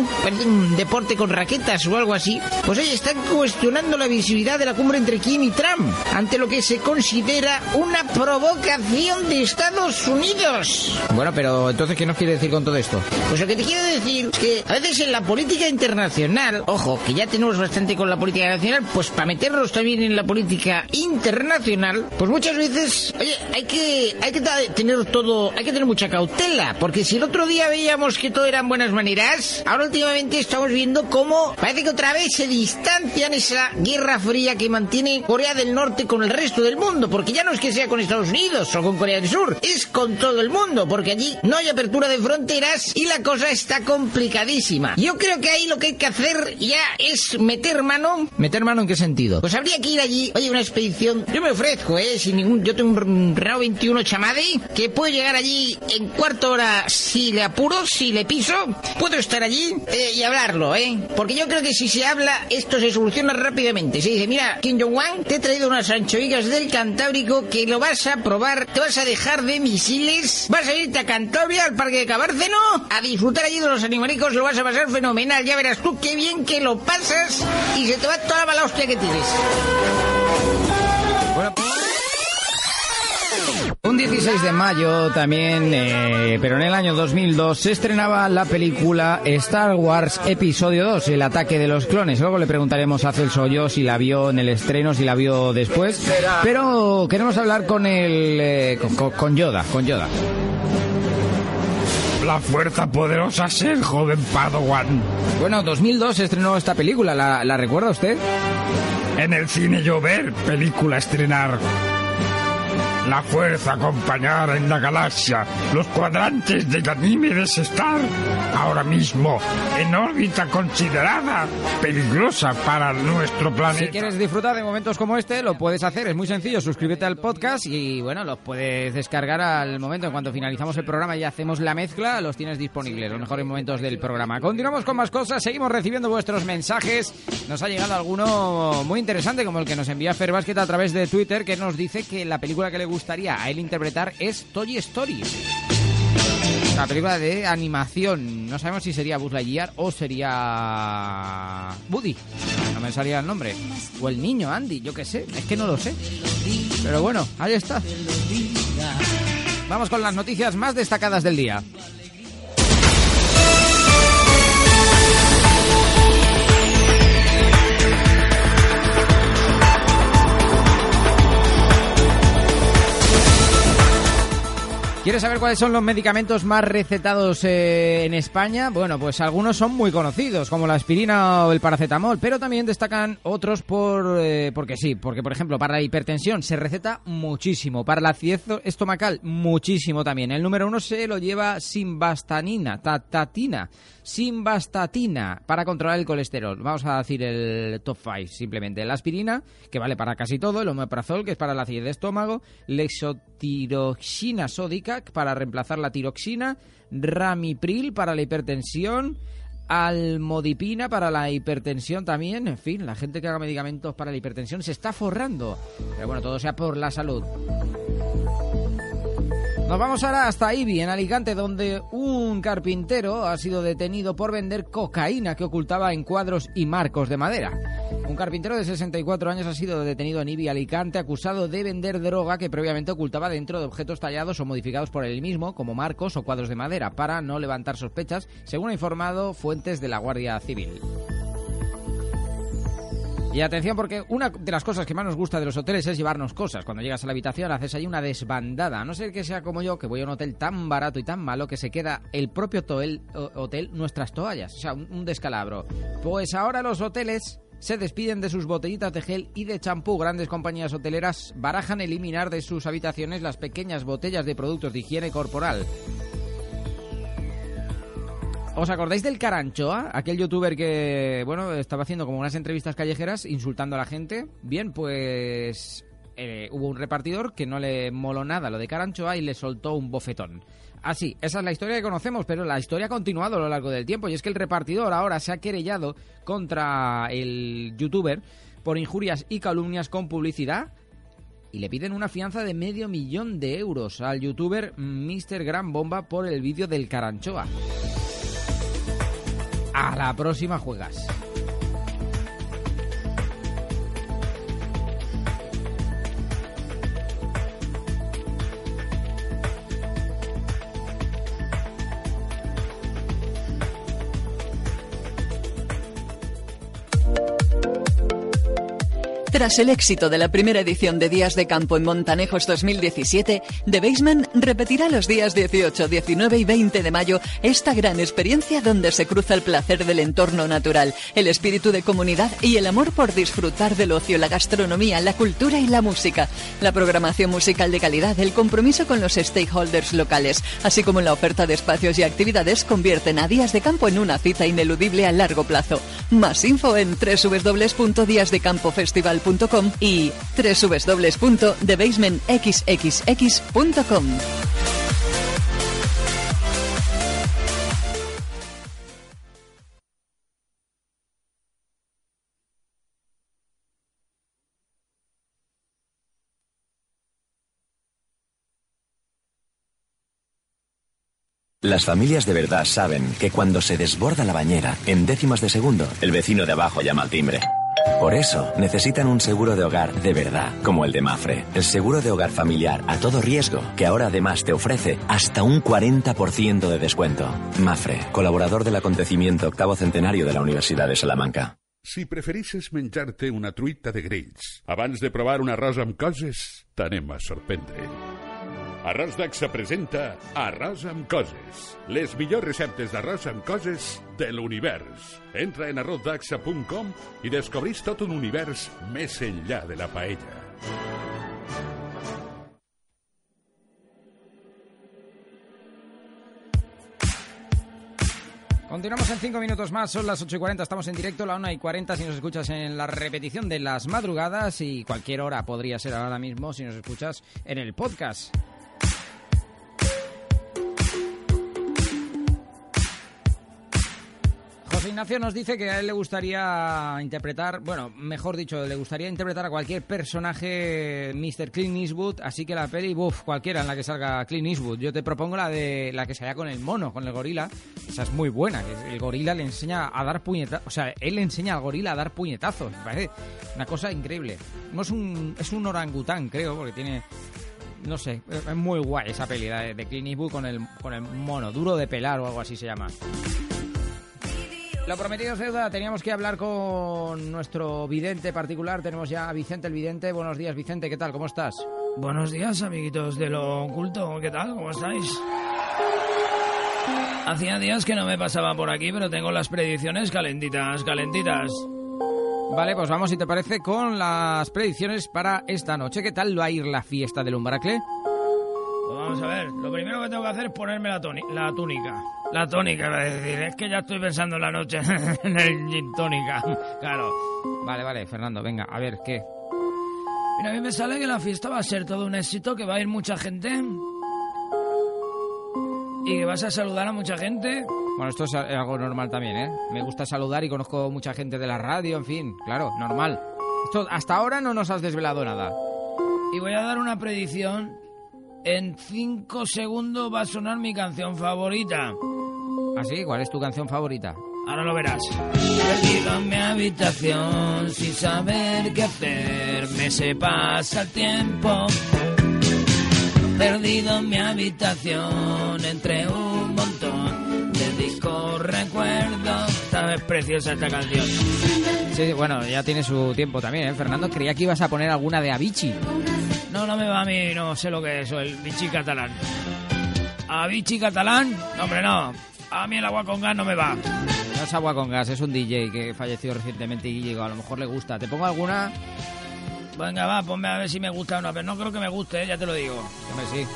un deporte con raquetas o algo así, pues oye, están cuestionando la visibilidad de la cumbre entre Kim y Trump ante lo que se considera una provocación de Estados Unidos. Bueno, pero entonces, ¿qué nos quiere decir con todo esto? Pues lo que te quiero decir es que a veces en la política internacional, ojo, que ya tenemos bastante con la política nacional, pues para meternos también en la política internacional, pues muchas veces, oye, hay que, hay que tener todo, hay que tener mucha cautela, porque si el otro día veíamos que todo eran buenas maneras, ahora últimamente estamos viendo cómo parece que otra vez se distancian esa guerra fría que mantiene Corea del Norte con el resto del mundo, porque ya no es que sea con Estados Unidos o con Corea del Sur, es con todo el mundo, porque allí no hay apertura de fronteras y la cosa está complicadísima. Yo creo que ahí lo que hay que hacer ya es meter mano. ¿Meter mano en qué sentido? Pues habría que ir allí, oye, una expedición. Yo me ofrezco, ¿eh? Sin ningún. Yo tengo un Renault 21 chamade que puedo llegar allí en cuarto hora si le apuro, si le piso. Puedo estar allí eh, y hablarlo, ¿eh? Porque yo creo que si se habla, esto se soluciona rápidamente. Se dice, mira, Kim Jong-un, te he traído unas anchoigas del Cantábrico que lo vas a probar, te vas a dejar de misiles, vas a irte a Cantabria, al Parque de Cabárceno, a disfrutar allí de los animalicos, lo vas a pasar fenomenal. Ya verás tú qué bien que lo pasas y se te va toda la mala hostia que tienes. Un 16 de mayo también, eh, pero en el año 2002, se estrenaba la película Star Wars Episodio 2, El ataque de los clones. Luego le preguntaremos a Celso yo si la vio en el estreno, si la vio después. Pero queremos hablar con el... eh, con, con- Yoda, con Yoda. La fuerza poderosa ser joven Padawan. Bueno, 2002 se estrenó esta película, ¿la, la recuerda usted? En el cine llover, película estrenar. La fuerza acompañar en la galaxia. Los cuadrantes de Star. Ahora mismo en órbita considerada peligrosa para nuestro planeta. Si quieres disfrutar de momentos como este, lo puedes hacer. Es muy sencillo. Suscríbete al podcast y, bueno, los puedes descargar al momento. En cuanto finalizamos el programa y hacemos la mezcla, los tienes disponibles, los mejores momentos del programa. Continuamos con más cosas. Seguimos recibiendo vuestros mensajes. Nos ha llegado alguno muy interesante, como el que nos envía Fer Basket a través de Twitter, que nos dice que la película que le gustaría a él interpretar es Toy Story. La película de animación. No sabemos si sería Buzz Lightyear o sería Woody. No me salía el nombre. O el niño Andy, yo qué sé. Es que no lo sé. Pero bueno, ahí está. Vamos con las noticias más destacadas del día. ¿Quieres saber cuáles son los medicamentos más recetados eh, en España? Bueno, pues algunos son muy conocidos, como la aspirina o el paracetamol, pero también destacan otros por eh, porque sí, porque por ejemplo para la hipertensión se receta muchísimo, para la acidez estomacal muchísimo también. El número uno se lo lleva simvastanina, tatatina, simvastatina para controlar el colesterol. Vamos a decir el top 5 simplemente. La aspirina, que vale para casi todo, el omeprazol, que es para la acidez de estómago, lexotiroxina sódica para reemplazar la tiroxina, ramipril para la hipertensión, almodipina para la hipertensión también. En fin, la gente que haga medicamentos para la hipertensión se está forrando. Pero bueno, todo sea por la salud. Nos vamos ahora hasta Ibi, en Alicante, donde un carpintero ha sido detenido por vender cocaína que ocultaba en cuadros y marcos de madera. Un carpintero de 64 años ha sido detenido en Ibi, Alicante, acusado de vender droga que previamente ocultaba dentro de objetos tallados o modificados por él mismo, como marcos o cuadros de madera, para no levantar sospechas, según ha informado fuentes de la Guardia Civil. Y atención porque una de las cosas que más nos gusta de los hoteles es llevarnos cosas. Cuando llegas a la habitación haces ahí una desbandada. A no ser que sea como yo, que voy a un hotel tan barato y tan malo que se queda el propio hotel nuestras toallas. O sea, un descalabro. Pues ahora los hoteles se despiden de sus botellitas de gel y de champú. Grandes compañías hoteleras barajan eliminar de sus habitaciones las pequeñas botellas de productos de higiene corporal. ¿Os acordáis del Caranchoa? Aquel youtuber que, bueno, estaba haciendo como unas entrevistas callejeras insultando a la gente. Bien, pues eh, hubo un repartidor que no le moló nada lo de Caranchoa y le soltó un bofetón. Así, esa es la historia que conocemos, pero la historia ha continuado a lo largo del tiempo y es que el repartidor ahora se ha querellado contra el youtuber por injurias y calumnias con publicidad y le piden una fianza de medio millón de euros al youtuber Mr. Gran Bomba por el vídeo del Caranchoa. A la próxima juegas. Tras el éxito de la primera edición de Días de Campo en Montanejos 2017, The Basement repetirá los días 18, 19 y 20 de mayo esta gran experiencia donde se cruza el placer del entorno natural, el espíritu de comunidad y el amor por disfrutar del ocio, la gastronomía, la cultura y la música. La programación musical de calidad, el compromiso con los stakeholders locales, así como la oferta de espacios y actividades convierten a Días de Campo en una cita ineludible a largo plazo. Más info en www.díasdecampofestival.com y www.debasementxxx.com. Las familias de verdad saben que cuando se desborda la bañera, en décimas de segundo, el vecino de abajo llama al timbre. Por eso, necesitan un seguro de hogar de verdad, como el de Mafre. El seguro de hogar familiar a todo riesgo, que ahora además te ofrece hasta un 40% de descuento. Mafre, colaborador del acontecimiento octavo centenario de la Universidad de Salamanca. Si preferisses menjar-te una truita de grills abans de provar un arròs amb coses, t'anem a sorprendre. Arròs Daxa presenta Arròs amb coses. Les millors receptes d'arròs amb coses de l'univers. Entra en arrozdaxa.com i descobrís tot un univers més enllà de la paella. Continuamos en 5 minutos más, son las 8 y 40, estamos en directo, la 1 y 40 si nos escuchas en la repetición de las madrugadas y cualquier hora podría ser ahora mismo si nos escuchas en el podcast. José Ignacio nos dice que a él le gustaría interpretar, bueno, mejor dicho, le gustaría interpretar a cualquier personaje Mr. Clint Eastwood, así que la peli, uff, cualquiera en la que salga Clint Eastwood. Yo te propongo la de la que salga con el mono, con el gorila. Esa es muy buena, que el gorila le enseña a dar puñetazos, o sea, él le enseña al gorila a dar puñetazos. Me parece una cosa increíble. No es un, es un orangután, creo, porque tiene no sé, es muy guay esa peli de Clint Eastwood con el, con el mono, duro de pelar o algo así se llama. Lo prometido es deuda, teníamos que hablar con nuestro vidente particular, tenemos ya a Vicente el vidente. Buenos días Vicente, ¿qué tal? ¿Cómo estás? Buenos días, amiguitos de lo oculto. ¿Qué tal? ¿Cómo estáis? Hacía días que no me pasaba por aquí, pero tengo las predicciones calentitas, calentitas. Vale, pues vamos, si te parece, con las predicciones para esta noche. ¿Qué tal va a ir la fiesta del Umbracle? Pues vamos a ver, lo primero que tengo que hacer es ponerme la, la túnica. La tónica, es decir, es que ya estoy pensando en la noche en el gin tónica. Claro. Vale, vale, Fernando, venga, a ver, ¿qué? Mira, a mí me sale que la fiesta va a ser todo un éxito, que va a ir mucha gente. Y que vas a saludar a mucha gente. Bueno, esto es algo normal también, ¿eh? Me gusta saludar y conozco mucha gente de la radio, en fin, claro, normal. Esto, hasta ahora no nos has desvelado nada. Y voy a dar una predicción. En cinco segundos va a sonar mi canción favorita. ¿Así? ¿Cuál es tu canción favorita? Ahora lo verás. Perdido en mi habitación sin saber qué hacer, me se pasa el tiempo. Perdido en mi habitación entre un montón de discos recuerdos. Esta es preciosa esta canción. Sí, bueno, ya tiene su tiempo también, ¿eh? Fernando, creía que ibas a poner alguna de Avicii. No, no me va a mí, no sé lo que es el bichi catalán. ¿A bichi catalán? No, hombre, no. A mí el agua con gas no me va. No es agua con gas, es un DJ que falleció recientemente y llegó, a lo mejor le gusta. ¿Te pongo alguna? Venga, va, ponme a ver si me gusta o no, pero no creo que me guste, ¿eh? ya te lo digo. Hombre, sí.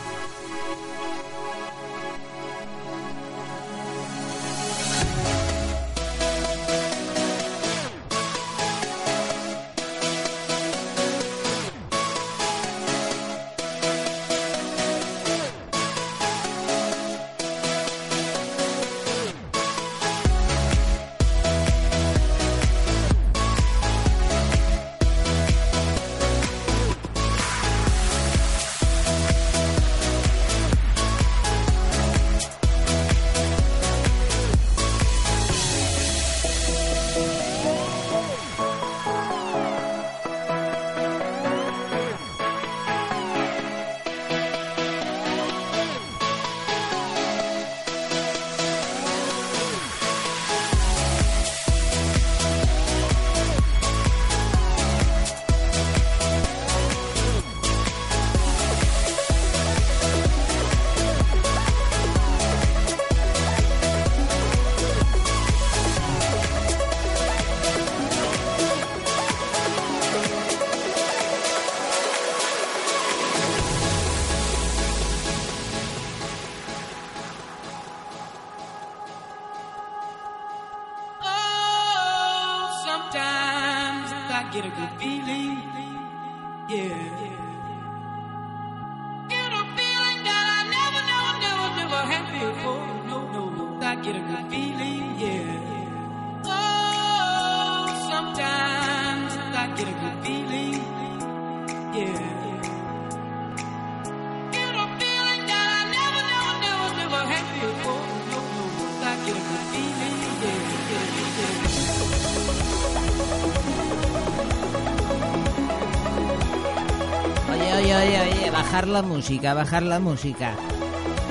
Bajar la música, bajar la música.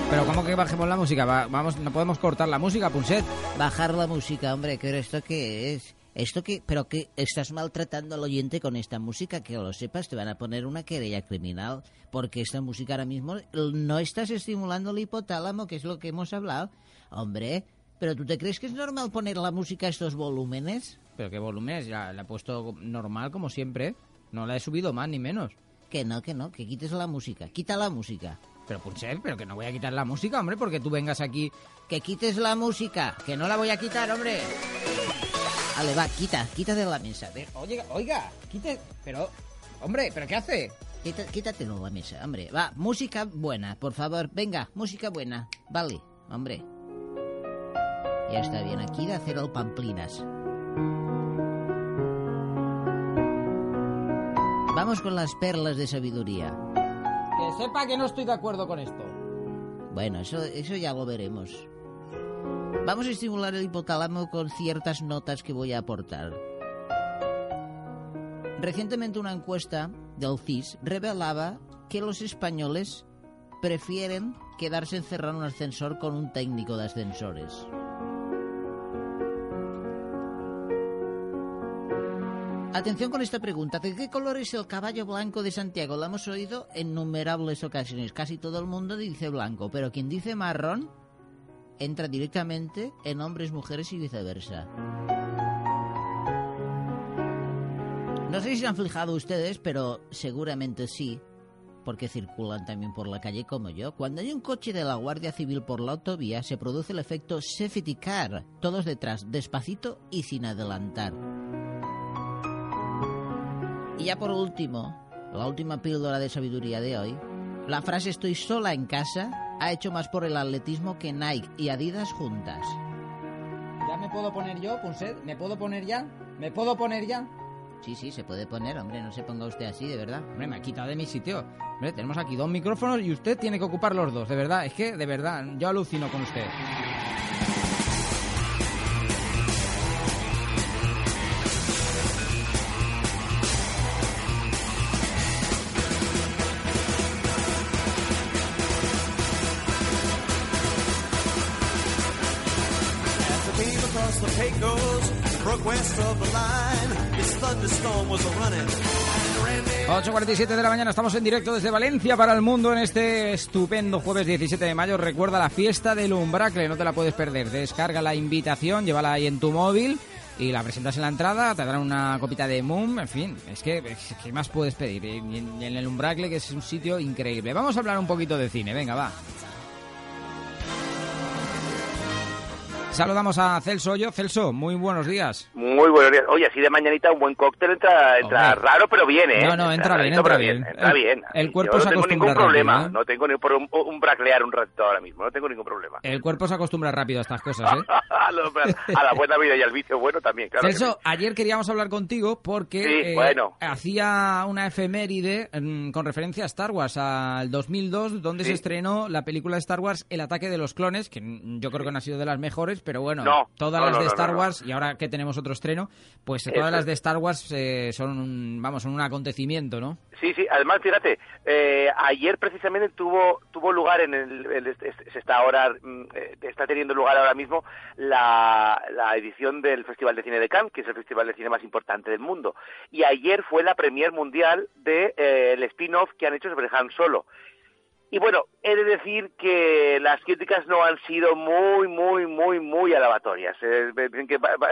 Pero ¿cómo que bajemos la música? Va- vamos, no podemos cortar la música, Punset. Bajar la música, hombre, pero ¿esto qué es? ¿Esto qué? ¿Pero que estás maltratando al oyente con esta música? Que lo sepas, te van a poner una querella criminal. Porque esta música ahora mismo no estás estimulando el hipotálamo, que es lo que hemos hablado. Hombre, ¿pero tú te crees que es normal poner la música a estos volúmenes? Pero qué volúmenes, ya la he puesto normal como siempre. No la he subido más ni menos. Que no, que no, que quites la música. Quita la música. Pero Punset, pero que no voy a quitar la música, hombre, porque tú vengas aquí. Que quites la música. Que no la voy a quitar, hombre. Vale, va, quita, quita de la mesa. Oiga, oiga, quite. Pero, hombre, ¿pero qué hace? Quita, quítatelo de la mesa, hombre. Va, música buena, por favor. Venga, música buena. Vale, hombre. Ya está bien aquí de hacer el pamplinas. Vamos con las perlas de sabiduría. Que sepa que no estoy de acuerdo con esto. Bueno, eso, eso ya lo veremos. Vamos a estimular el hipotálamo con ciertas notas que voy a aportar. Recientemente una encuesta del CIS revelaba que los españoles prefieren quedarse encerrados en un ascensor con un técnico de ascensores. Atención con esta pregunta. ¿De qué color es el caballo blanco de Santiago? Lo hemos oído en innumerables ocasiones. Casi todo el mundo dice blanco, pero quien dice marrón entra directamente en hombres, mujeres y viceversa. No sé si se han fijado ustedes, pero seguramente sí, porque circulan también por la calle como yo. Cuando hay un coche de la Guardia Civil por la autovía, se produce el efecto safety car, todos detrás, despacito y sin adelantar. Y ya por último, la última píldora de sabiduría de hoy, la frase estoy sola en casa ha hecho más por el atletismo que Nike y Adidas juntas. ¿Ya me puedo poner yo, Punset? ¿Me puedo poner ya? ¿Me puedo poner ya? Sí, sí, se puede poner, hombre, no se ponga usted así, de verdad. Hombre, me ha quitado de mi sitio. Hombre, tenemos aquí dos micrófonos y usted tiene que ocupar los dos, de verdad. Es que, de verdad, yo alucino con usted. 8.47 de la mañana, estamos en directo desde Valencia para el mundo en este estupendo jueves 17 de mayo. Recuerda la fiesta del Umbracle, no te la puedes perder. Descarga la invitación, llévala ahí en tu móvil y la presentas en la entrada, te darán una copita de Moon, en fin, es que ¿qué más puedes pedir? En, en el Umbracle, que es un sitio increíble. Vamos a hablar un poquito de cine, venga, va. Saludamos a Celso Hoyo. Celso, muy buenos días. Muy buenos días. Oye, así de mañanita un buen cóctel entra, entra Hombre. raro, pero bien, ¿eh? No, no, entra bien, entra bien. Entra El- bien. el cuerpo Yo se no tengo acostumbra ningún problema. rápido, ¿eh? No tengo ni por un, un braclear un ratito ahora mismo. No tengo ningún problema. El cuerpo se acostumbra rápido a estas cosas, ¿eh? a, la buena vida y al vicio bueno también, claro. Celso, ayer queríamos hablar contigo porque Sí, eh, bueno. hacía una efeméride mm, con referencia a Star Wars, al 2002, donde Sí. se estrenó la película de Star Wars El ataque de los clones, que yo creo que no ha sido de las mejores, pero bueno, No, todas no, las no, de Star. Wars, y ahora que tenemos otro estreno, pues Eso todas las de Star Wars eh, son, un, vamos, son un acontecimiento, ¿no? Sí, sí, además, fíjate, eh, ayer precisamente tuvo tuvo lugar en el, el- se está ahora mm, eh, está teniendo lugar ahora mismo la, la edición del Festival de Cine de Cannes, que es el festival de cine más importante del mundo. Y ayer fue la premier mundial de eh, el spin-off que han hecho sobre Han Solo. Y bueno, he de decir que las críticas no han sido muy, muy, muy, muy alabatorias. Eh,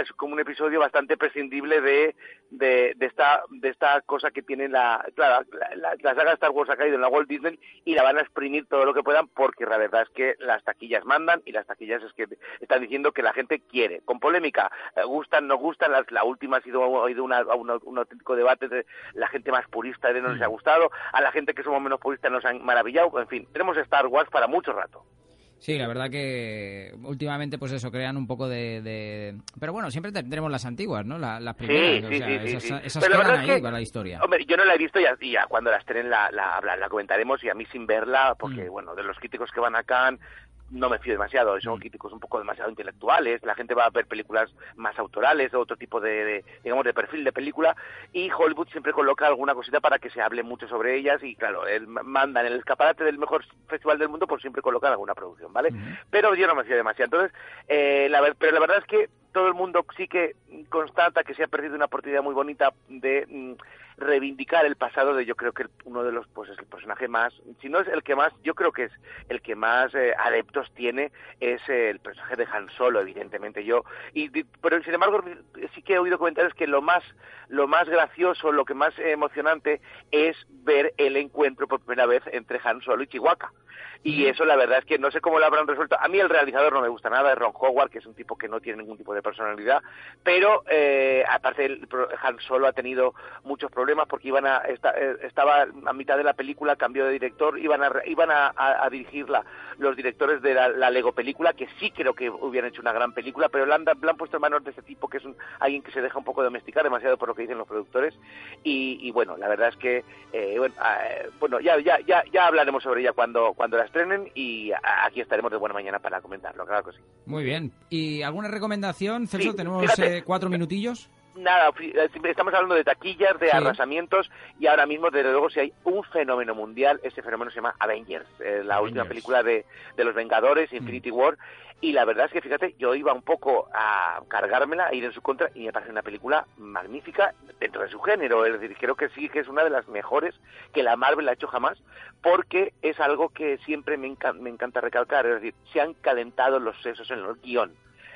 es como un episodio bastante prescindible de, de, de esta, de esta cosa que tiene la, claro, la, la- la saga Star Wars ha caído en la Walt Disney y la van a exprimir todo lo que puedan porque la verdad es que las taquillas mandan y las taquillas es que están diciendo que la gente quiere. Con polémica, eh, gustan, no gustan, las- la última ha sido, ha ido una- una- un auténtico debate de la gente más purista de no les ha gustado, a la gente que somos menos puristas nos han maravillado, en fin, tenemos Star Wars para mucho rato. Sí, la verdad que últimamente, pues eso, crean un poco de... de- Pero bueno, siempre tendremos las antiguas, ¿no? La- las primeras, sí, sea, sí, sí, esas, Pero quedan verdad es ahí que- para la historia. Hombre, yo no la he visto y ya, ya cuando la estrenen la, la, habla- la comentaremos y a mí sin verla, porque Mm. bueno, de los críticos que van acá, no me fío demasiado, son críticos un poco demasiado intelectuales, la gente va a ver películas más autorales, otro tipo de, de, digamos, de perfil de película, y Hollywood siempre coloca alguna cosita para que se hable mucho sobre ellas, y claro, él manda en el escaparate del mejor festival del mundo, pues siempre colocan alguna producción, ¿vale? Pero yo no me fío demasiado. Entonces, eh, la, pero la verdad es que todo el mundo sí que constata que se ha perdido una oportunidad muy bonita de mm, reivindicar el pasado de yo creo que uno de los pues es el personaje más si no es el que más yo creo que es el que más eh, adeptos tiene es eh, el personaje de Han Solo evidentemente yo y pero sin embargo sí que he oído comentarios que lo más lo más gracioso lo que más emocionante es ver el encuentro por primera vez entre Han Solo y Chihuahua y eso la verdad es que no sé cómo lo habrán resuelto. A mí el realizador no me gusta nada, es Ron Howard, que es un tipo que no tiene ningún tipo de personalidad, pero eh, aparte el Han Solo ha tenido muchos problemas porque iban a esta- eh, estaba a mitad de la película, cambió de director, iban a iban a, a- a dirigirla los directores de la, la Lego película, que sí creo que hubieran hecho una gran película, pero le han, le han puesto en manos de este tipo que es un, alguien que se deja un poco domesticar demasiado por lo que dicen los productores y, y bueno, la verdad es que eh, bueno, eh, bueno, ya, ya, ya, ya hablaremos sobre ella cuando, cuando la estrenen y aquí estaremos de buena mañana para comentarlo, claro que sí. Muy bien. ¿Y alguna recomendación, Celso? Sí, Tenemos fíjate. eh, cuatro minutillos. Nada, eh, estamos hablando de taquillas, de Sí. arrasamientos y ahora mismo, desde luego, si hay un fenómeno mundial, ese fenómeno se llama Avengers, eh, la última película de, de los Vengadores, Infinity War, y la verdad es que, fíjate, yo iba un poco a cargármela, a ir en su contra, y me parece una película magnífica dentro de su género, es decir, creo que sí que es una de las mejores que la Marvel ha hecho jamás, porque es algo que siempre me, encan- me encanta recalcar, es decir, se han calentado los sesos en el guion.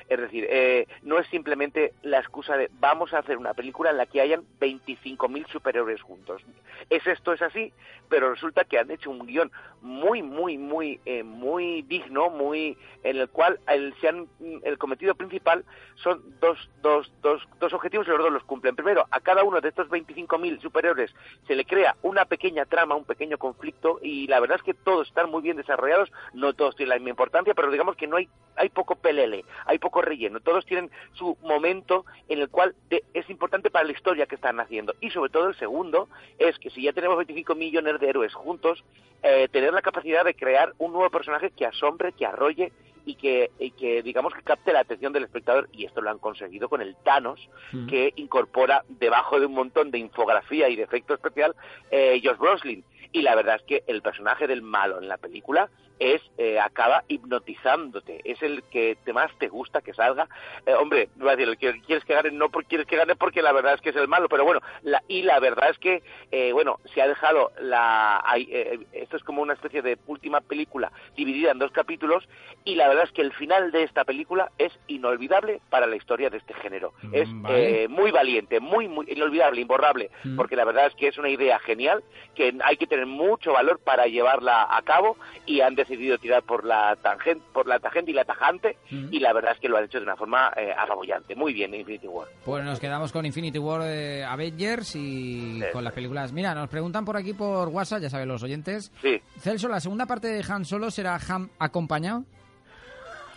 Es decir, eh, no es simplemente la excusa de vamos a hacer una película en la que hayan 25.000 superhéroes juntos. Es esto, es así, pero resulta que han hecho un guion muy, muy, muy, eh, muy digno, muy en el cual el, se han, el cometido principal son dos, dos, dos, dos objetivos y los dos los cumplen. Primero, a cada uno de estos 25.000 superhéroes se le crea una pequeña trama, un pequeño conflicto y la verdad es que todos están muy bien desarrollados, no todos tienen la misma importancia, pero digamos que no hay, hay poco pelele, hay poco relleno, todos tienen su momento en el cual de- es importante para la historia que están haciendo. Y sobre todo el segundo es que si ya tenemos 25 millones de héroes juntos, eh, tener la capacidad de crear un nuevo personaje que asombre, que arrolle y que, y que digamos que capte la atención del espectador y esto lo han conseguido con el Thanos Mm. que incorpora debajo de un montón de infografía y de efecto especial eh, Josh Brolin y la verdad es que el personaje del malo en la película es eh, acaba hipnotizándote es el que te más te gusta que salga Eh, hombre voy a decir el que quieres que gane no porque quieres que gane porque la verdad es que es el malo pero bueno la, y la verdad es que eh, bueno se ha dejado la hay, eh, esto es como una especie de última película dividida en dos capítulos y la verdad es que el final de esta película es inolvidable para la historia de este género es vale. eh, muy valiente muy muy inolvidable imborrable Mm. porque la verdad es que es una idea genial que hay que tener mucho valor para llevarla a cabo y han decidido tirar por la tangente por la tangente y la tajante Mm. y la verdad es que lo han hecho de una forma eh, apabullante muy bien Infinity War Pues nos quedamos con Infinity War de Avengers y con las películas. Mira, nos preguntan por aquí por WhatsApp, ya saben los oyentes. Sí. Celso, ¿la segunda parte de Han Solo será Han acompañado?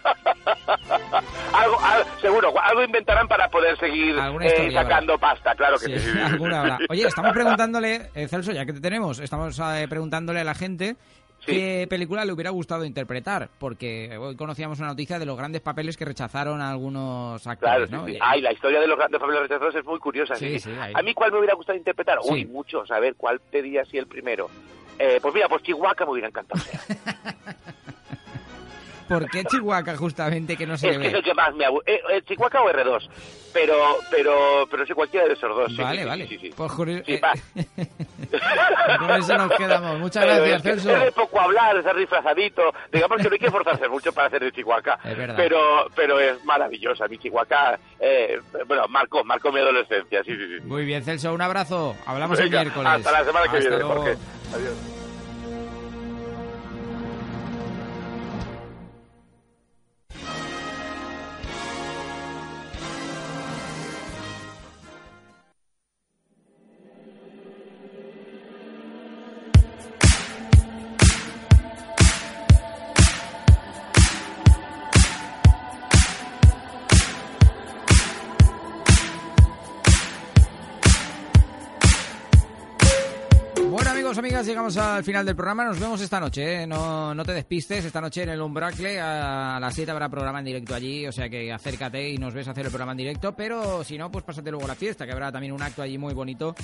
algo, al- seguro algo inventarán para poder seguir eh, sacando pasta claro que sí, Sí, alguna habrá. Oye, estamos preguntándole, eh, Celso, ya que te tenemos, estamos eh, preguntándole a la gente qué película le hubiera gustado interpretar, porque hoy conocíamos una noticia de los grandes papeles que rechazaron a algunos Claro, actores, sí, ¿no? sí. Y- Ay, la historia de los grandes familias rechazados es muy curiosa. A mí, ¿cuál me hubiera gustado interpretar? Uy, muchos. A ver, ¿cuál te diría si el primero? Eh, pues mira, pues Chihuahua me hubiera encantado. ¿Por qué Chihuahua justamente que no se es le que es ve? el que más me eh, eh, Chihuahua o R2. Pero, pero, pero sí, cualquiera de esos dos. sí, Vale, sí, vale. sí, sí. Pues Juri- Sí, eh, eso nos quedamos. Muchas Pero gracias, es que Celso. Es de poco hablar, estar disfrazadito. Digamos que no hay que esforzarse mucho para hacer de Chihuahua. Es verdad. Pero, pero es maravillosa. Mi Chihuahua, eh, bueno, marcó, marcó mi adolescencia. Sí, sí, sí. Muy bien, Celso, un abrazo. Hablamos Venga, el miércoles. Hasta la semana que Hasta viene, luego. Jorge. Adiós. Bueno amigos, amigas, llegamos al final del programa. Nos vemos esta noche, ¿eh? no, no te despistes. Esta noche en el Umbracle a las 7 habrá programa en directo allí, o sea que acércate y nos ves hacer el programa en directo. Pero si no, pues pásate luego a la fiesta, que habrá también un acto allí muy bonito.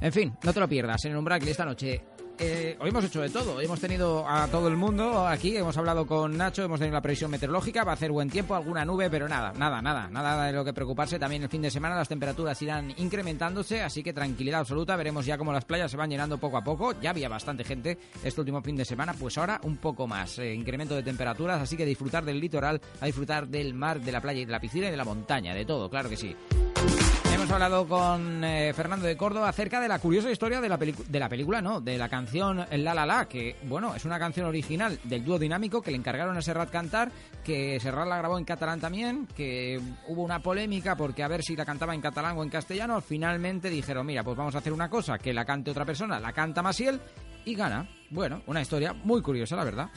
En fin, no te lo pierdas en el Umbracle esta noche. Eh, hoy hemos hecho de todo, hemos tenido a todo el mundo aquí, hemos hablado con Nacho, hemos tenido la previsión meteorológica, va a hacer buen tiempo, alguna nube, pero nada, nada, nada, nada de lo que preocuparse. También el fin de semana las temperaturas irán incrementándose, así que tranquilidad absoluta, veremos ya cómo las playas se van llenando poco a poco, ya había bastante gente este último fin de semana, pues ahora un poco más, eh, incremento de temperaturas, así que disfrutar del litoral, a disfrutar del mar, de la playa y de la piscina y de la montaña, de todo, claro que sí. Hemos hablado con eh, Fernando de Córdoba acerca de la curiosa historia de la, de la película, no, de la canción La La La, que, bueno, es una canción original del dúo dinámico que le encargaron a Serrat cantar, que Serrat la grabó en catalán también, que hubo una polémica porque a ver si la cantaba en catalán o en castellano, finalmente dijeron, mira, pues vamos a hacer una cosa, que la cante otra persona, la canta Masiel y gana. Bueno, una historia muy curiosa, la verdad.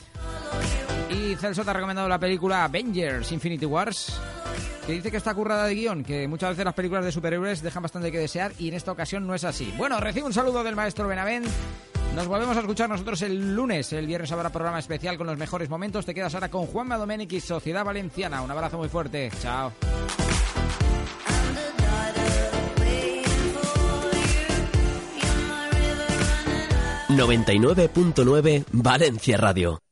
Y Celso te ha recomendado la película Avengers Infinity Wars, que dice que está currada de guion, que muchas veces las películas de superhéroes dejan bastante que desear y en esta ocasión no es así. Bueno, recibo un saludo del maestro Benavent. Nos volvemos a escuchar nosotros el lunes. El viernes habrá programa especial con los mejores momentos. Te quedas ahora con Juanma Domenic y Sociedad Valenciana. Un abrazo muy fuerte. Chao. 99.9 Valencia Radio.